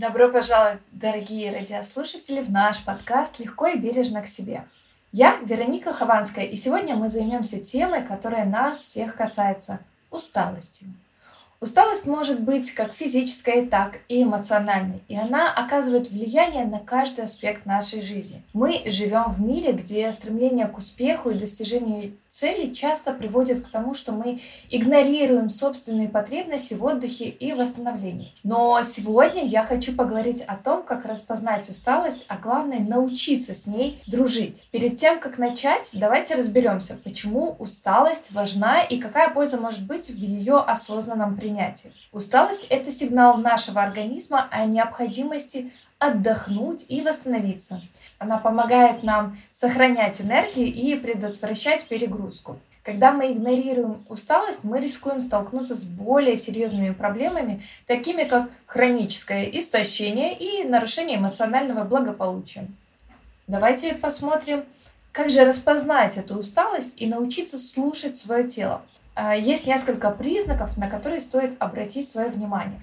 Добро пожаловать, дорогие радиослушатели, в наш подкаст «Легко и бережно к себе». Я Вероника Хованская, и сегодня мы займемся темой, которая нас всех касается – усталостью. Усталость может быть как физической, так и эмоциональной, и она оказывает влияние на каждый аспект нашей жизни. Мы живем в мире, где стремление к успеху и достижению целей часто приводит к тому, что мы игнорируем собственные потребности в отдыхе и восстановлении. Но сегодня я хочу поговорить о том, как распознать усталость, а главное научиться с ней дружить. Перед тем, как начать, давайте разберемся, почему усталость важна и какая польза может быть в ее осознанном принятии принятия. Усталость – это сигнал нашего организма о необходимости отдохнуть и восстановиться. Она помогает нам сохранять энергию и предотвращать перегрузку. Когда мы игнорируем усталость, мы рискуем столкнуться с более серьезными проблемами, такими как хроническое истощение и нарушение эмоционального благополучия. Давайте посмотрим, как же распознать эту усталость и научиться слушать свое тело. А, есть несколько признаков, на которые стоит обратить свое внимание.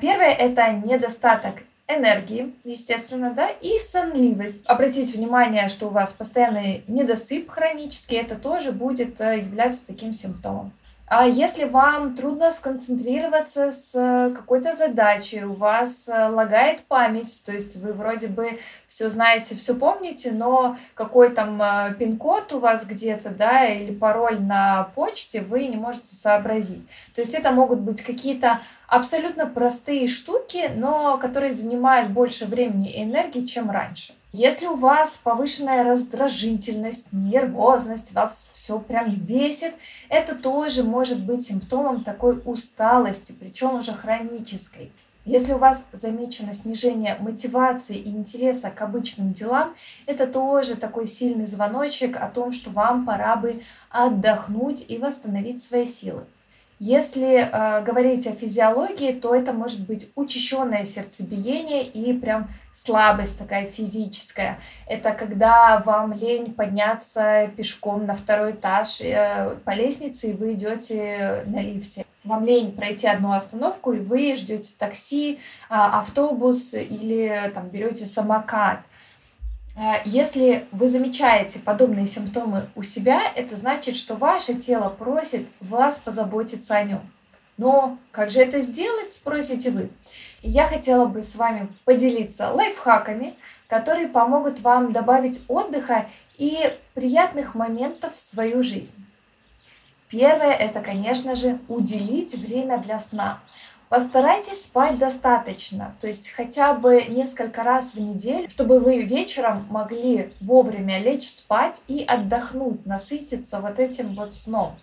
Первое – это недостаток энергии, естественно, да, и сонливость. Обратите внимание, что у вас постоянный недосып хронический, это тоже будет э, являться таким симптомом. А если вам трудно сконцентрироваться с э, какой-то задачей, у вас э, лагает память, то есть вы вроде бы все знаете, все помните, но какой там э, пин-код у вас где-то, да, или пароль на почте вы не можете сообразить. То есть это могут быть какие-то абсолютно простые штуки, но которые занимают больше времени и энергии, чем раньше. Если у вас повышенная раздражительность, нервозность, вас все прям бесит, это тоже может быть симптомом такой усталости, причем уже хронической. Если у вас замечено снижение мотивации и интереса к обычным делам, это тоже такой сильный звоночек о том, что вам пора бы отдохнуть и восстановить свои силы. Если э, говорить о физиологии, то это может быть учащенное сердцебиение и прям слабость такая физическая. Это когда вам лень подняться пешком на второй этаж э, по лестнице, и вы идете на лифте. Вам лень пройти одну остановку, и вы ждете такси, э, автобус или там берете самокат. Э, если вы замечаете подобные симптомы у себя, это значит, что ваше тело просит вас позаботиться о нем. Но как же это сделать, спросите вы. я хотела бы с вами поделиться лайфхаками, которые помогут вам добавить отдыха и приятных моментов в свою жизнь. Первое – это, конечно же, уделить время для сна. Постарайтесь спать достаточно, то есть хотя бы несколько раз в неделю, чтобы вы вечером могли вовремя лечь спать и отдохнуть, насытиться вот этим вот сном.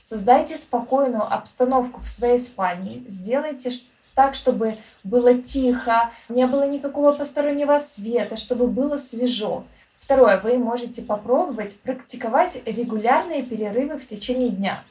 Создайте спокойную обстановку в своей спальне, сделайте так, чтобы было тихо, не было никакого постороннего света, чтобы было свежо. Второе, вы можете попробовать практиковать регулярные перерывы в течение дня.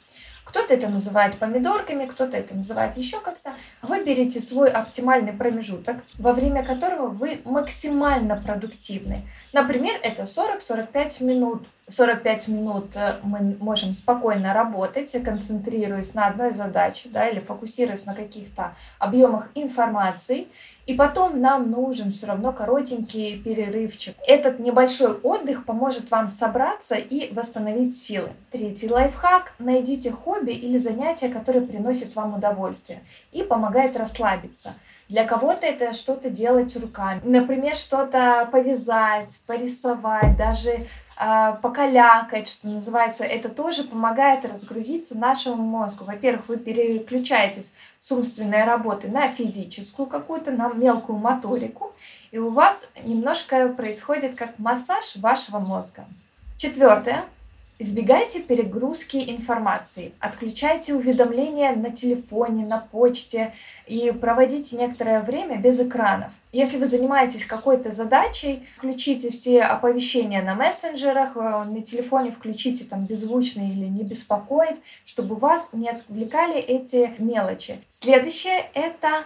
Кто-то это называет помидорками, кто-то это называет еще как-то. Выберите свой оптимальный промежуток, во время которого вы максимально продуктивны. Например, это 40-45 минут. 45 минут э, мы можем спокойно работать, концентрируясь на одной задаче да, или фокусируясь на каких-то объемах информации. И потом нам нужен все равно коротенький перерывчик. Этот небольшой отдых поможет вам собраться и восстановить силы. Третий лайфхак. Найдите хобби или занятие, которое приносит вам удовольствие и помогает расслабиться. Для кого-то это что-то делать руками. Например, что-то повязать, порисовать, даже покалякать, что называется, это тоже помогает разгрузиться нашему мозгу. Во-первых, вы переключаетесь с умственной работы на физическую какую-то, на мелкую моторику, и у вас немножко происходит как массаж вашего мозга. Четвертое. Избегайте перегрузки информации, отключайте уведомления на телефоне, на почте и проводите некоторое время без экранов. Если вы занимаетесь какой-то задачей, включите все оповещения на мессенджерах, э, на телефоне включите там беззвучно или не беспокоить, чтобы вас не отвлекали эти мелочи. Следующее это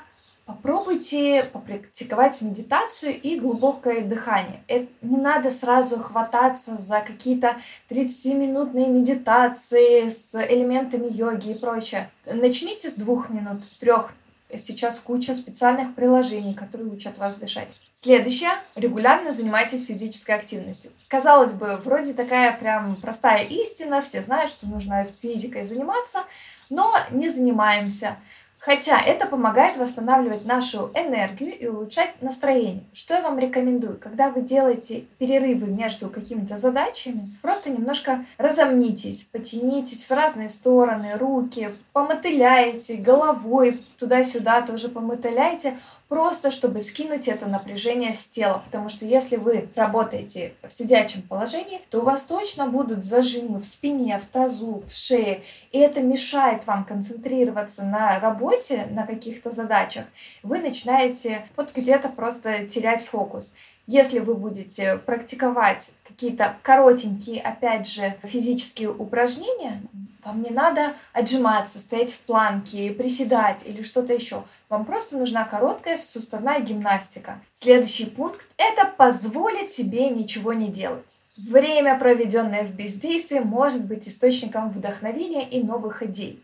Попробуйте попрактиковать медитацию и глубокое дыхание. Это не надо сразу хвататься за какие-то 30-минутные медитации с элементами йоги и прочее. Начните с двух минут, трех Сейчас куча специальных приложений, которые учат вас дышать. Следующее. Регулярно занимайтесь физической активностью. Казалось бы, вроде такая прям простая истина, все знают, что нужно физикой заниматься, но не занимаемся. Хотя это помогает восстанавливать нашу энергию и улучшать настроение. Что я вам рекомендую? Когда вы делаете перерывы между какими-то задачами, просто немножко разомнитесь, потянитесь в разные стороны, руки, помотыляйте головой туда-сюда, тоже помотыляйте, просто чтобы скинуть это напряжение с тела. Потому что если вы работаете в сидячем положении, то у вас точно будут зажимы в спине, в тазу, в шее. И это мешает вам концентрироваться на работе, на каких-то задачах. Вы начинаете вот где-то просто терять фокус. Если вы будете практиковать какие-то коротенькие, опять же, физические упражнения, вам не надо отжиматься, стоять в планке, приседать или что-то еще. Вам просто нужна короткая суставная гимнастика. Следующий пункт – это позволить себе ничего не делать. Время, проведенное в бездействии, может быть источником вдохновения и новых идей.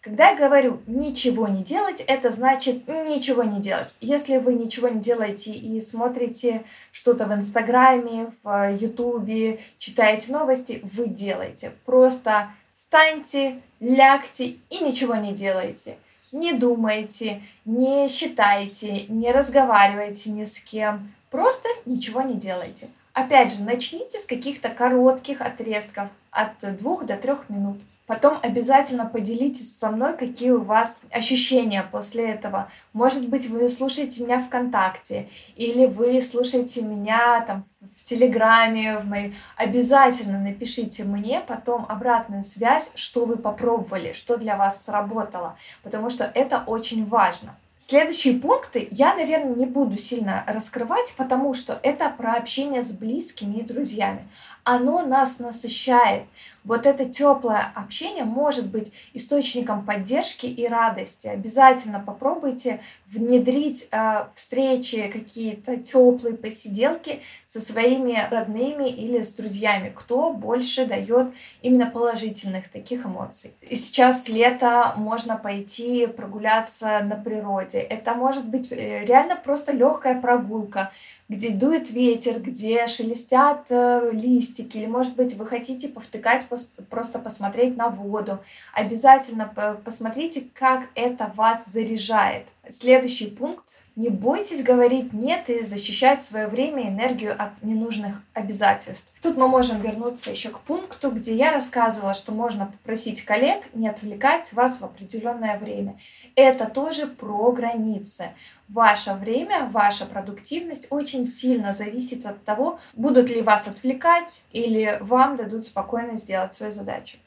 Когда я говорю ничего не делать, это значит ничего не делать. Если вы ничего не делаете и смотрите что-то в Инстаграме, в Ютубе, читаете новости, вы делаете. Просто Станьте, лягте и ничего не делайте. Не думайте, не считайте, не разговаривайте ни с кем. Просто ничего не делайте. Опять же, начните с каких-то коротких отрезков от двух до трех минут. Потом обязательно поделитесь со мной, какие у вас ощущения после этого. Может быть, вы слушаете меня ВКонтакте, или вы слушаете меня там в Телеграме, в моей. Обязательно напишите мне потом обратную связь, что вы попробовали, что для вас сработало, потому что это очень важно. Следующие пункты я, наверное, не буду сильно раскрывать, потому что это про общение с близкими и друзьями. Оно нас насыщает. Вот это теплое общение может быть источником поддержки и радости. Обязательно попробуйте внедрить э, встречи, какие-то теплые посиделки со своими родными или с друзьями, кто больше дает именно положительных таких эмоций. И сейчас лето, можно пойти прогуляться на природе. Это может быть э, реально просто легкая прогулка где дует ветер, где шелестят э, листики, или, может быть, вы хотите повтыкать, просто посмотреть на воду. Обязательно посмотрите, как это вас заряжает. Следующий пункт не бойтесь говорить «нет» и защищать свое время и энергию от ненужных обязательств. Тут мы можем вернуться еще к пункту, где я рассказывала, что можно попросить коллег не отвлекать вас в определенное время. Это тоже про границы. Ваше время, ваша продуктивность очень сильно зависит от того, будут ли вас отвлекать или вам дадут спокойно сделать свою задачу.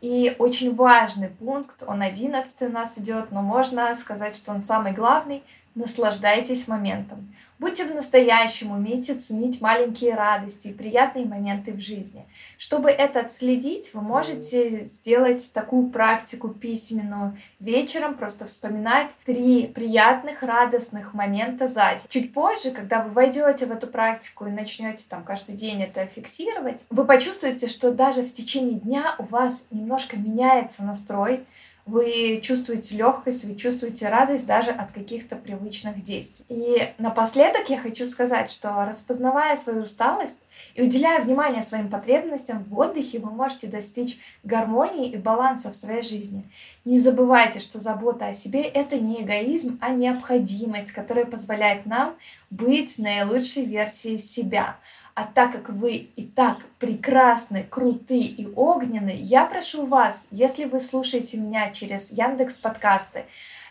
И очень важный пункт, он одиннадцатый у нас идет, но можно сказать, что он самый главный, Наслаждайтесь моментом. Будьте в настоящем, умейте ценить маленькие радости и приятные моменты в жизни. Чтобы это отследить, вы можете сделать такую практику письменную. Вечером просто вспоминать три приятных, радостных момента за день. Чуть позже, когда вы войдете в эту практику и начнете там каждый день это фиксировать, вы почувствуете, что даже в течение дня у вас немножко меняется настрой, вы чувствуете легкость, вы чувствуете радость даже от каких-то привычных действий. И напоследок я хочу сказать, что распознавая свою усталость и уделяя внимание своим потребностям в отдыхе, вы можете достичь гармонии и баланса в своей жизни. Не забывайте, что забота о себе — это не эгоизм, а необходимость, которая позволяет нам быть наилучшей версией себя. А так как вы и так прекрасны, круты и огненны, я прошу вас, если вы слушаете меня через Яндекс подкасты,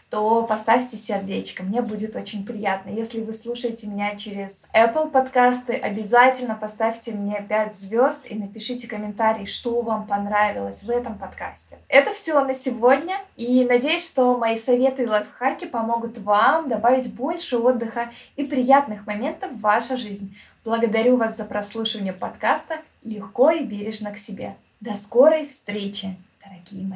то поставьте сердечко, мне будет очень приятно. Если вы слушаете меня через Apple подкасты, обязательно поставьте мне 5 звезд и напишите комментарий, что вам понравилось в этом подкасте. Это все на сегодня, и надеюсь, что мои советы и лайфхаки помогут вам добавить больше отдыха и приятных моментов в вашу жизнь. Благодарю вас за прослушивание подкаста «Легко и бережно к себе». До скорой встречи, дорогие мои!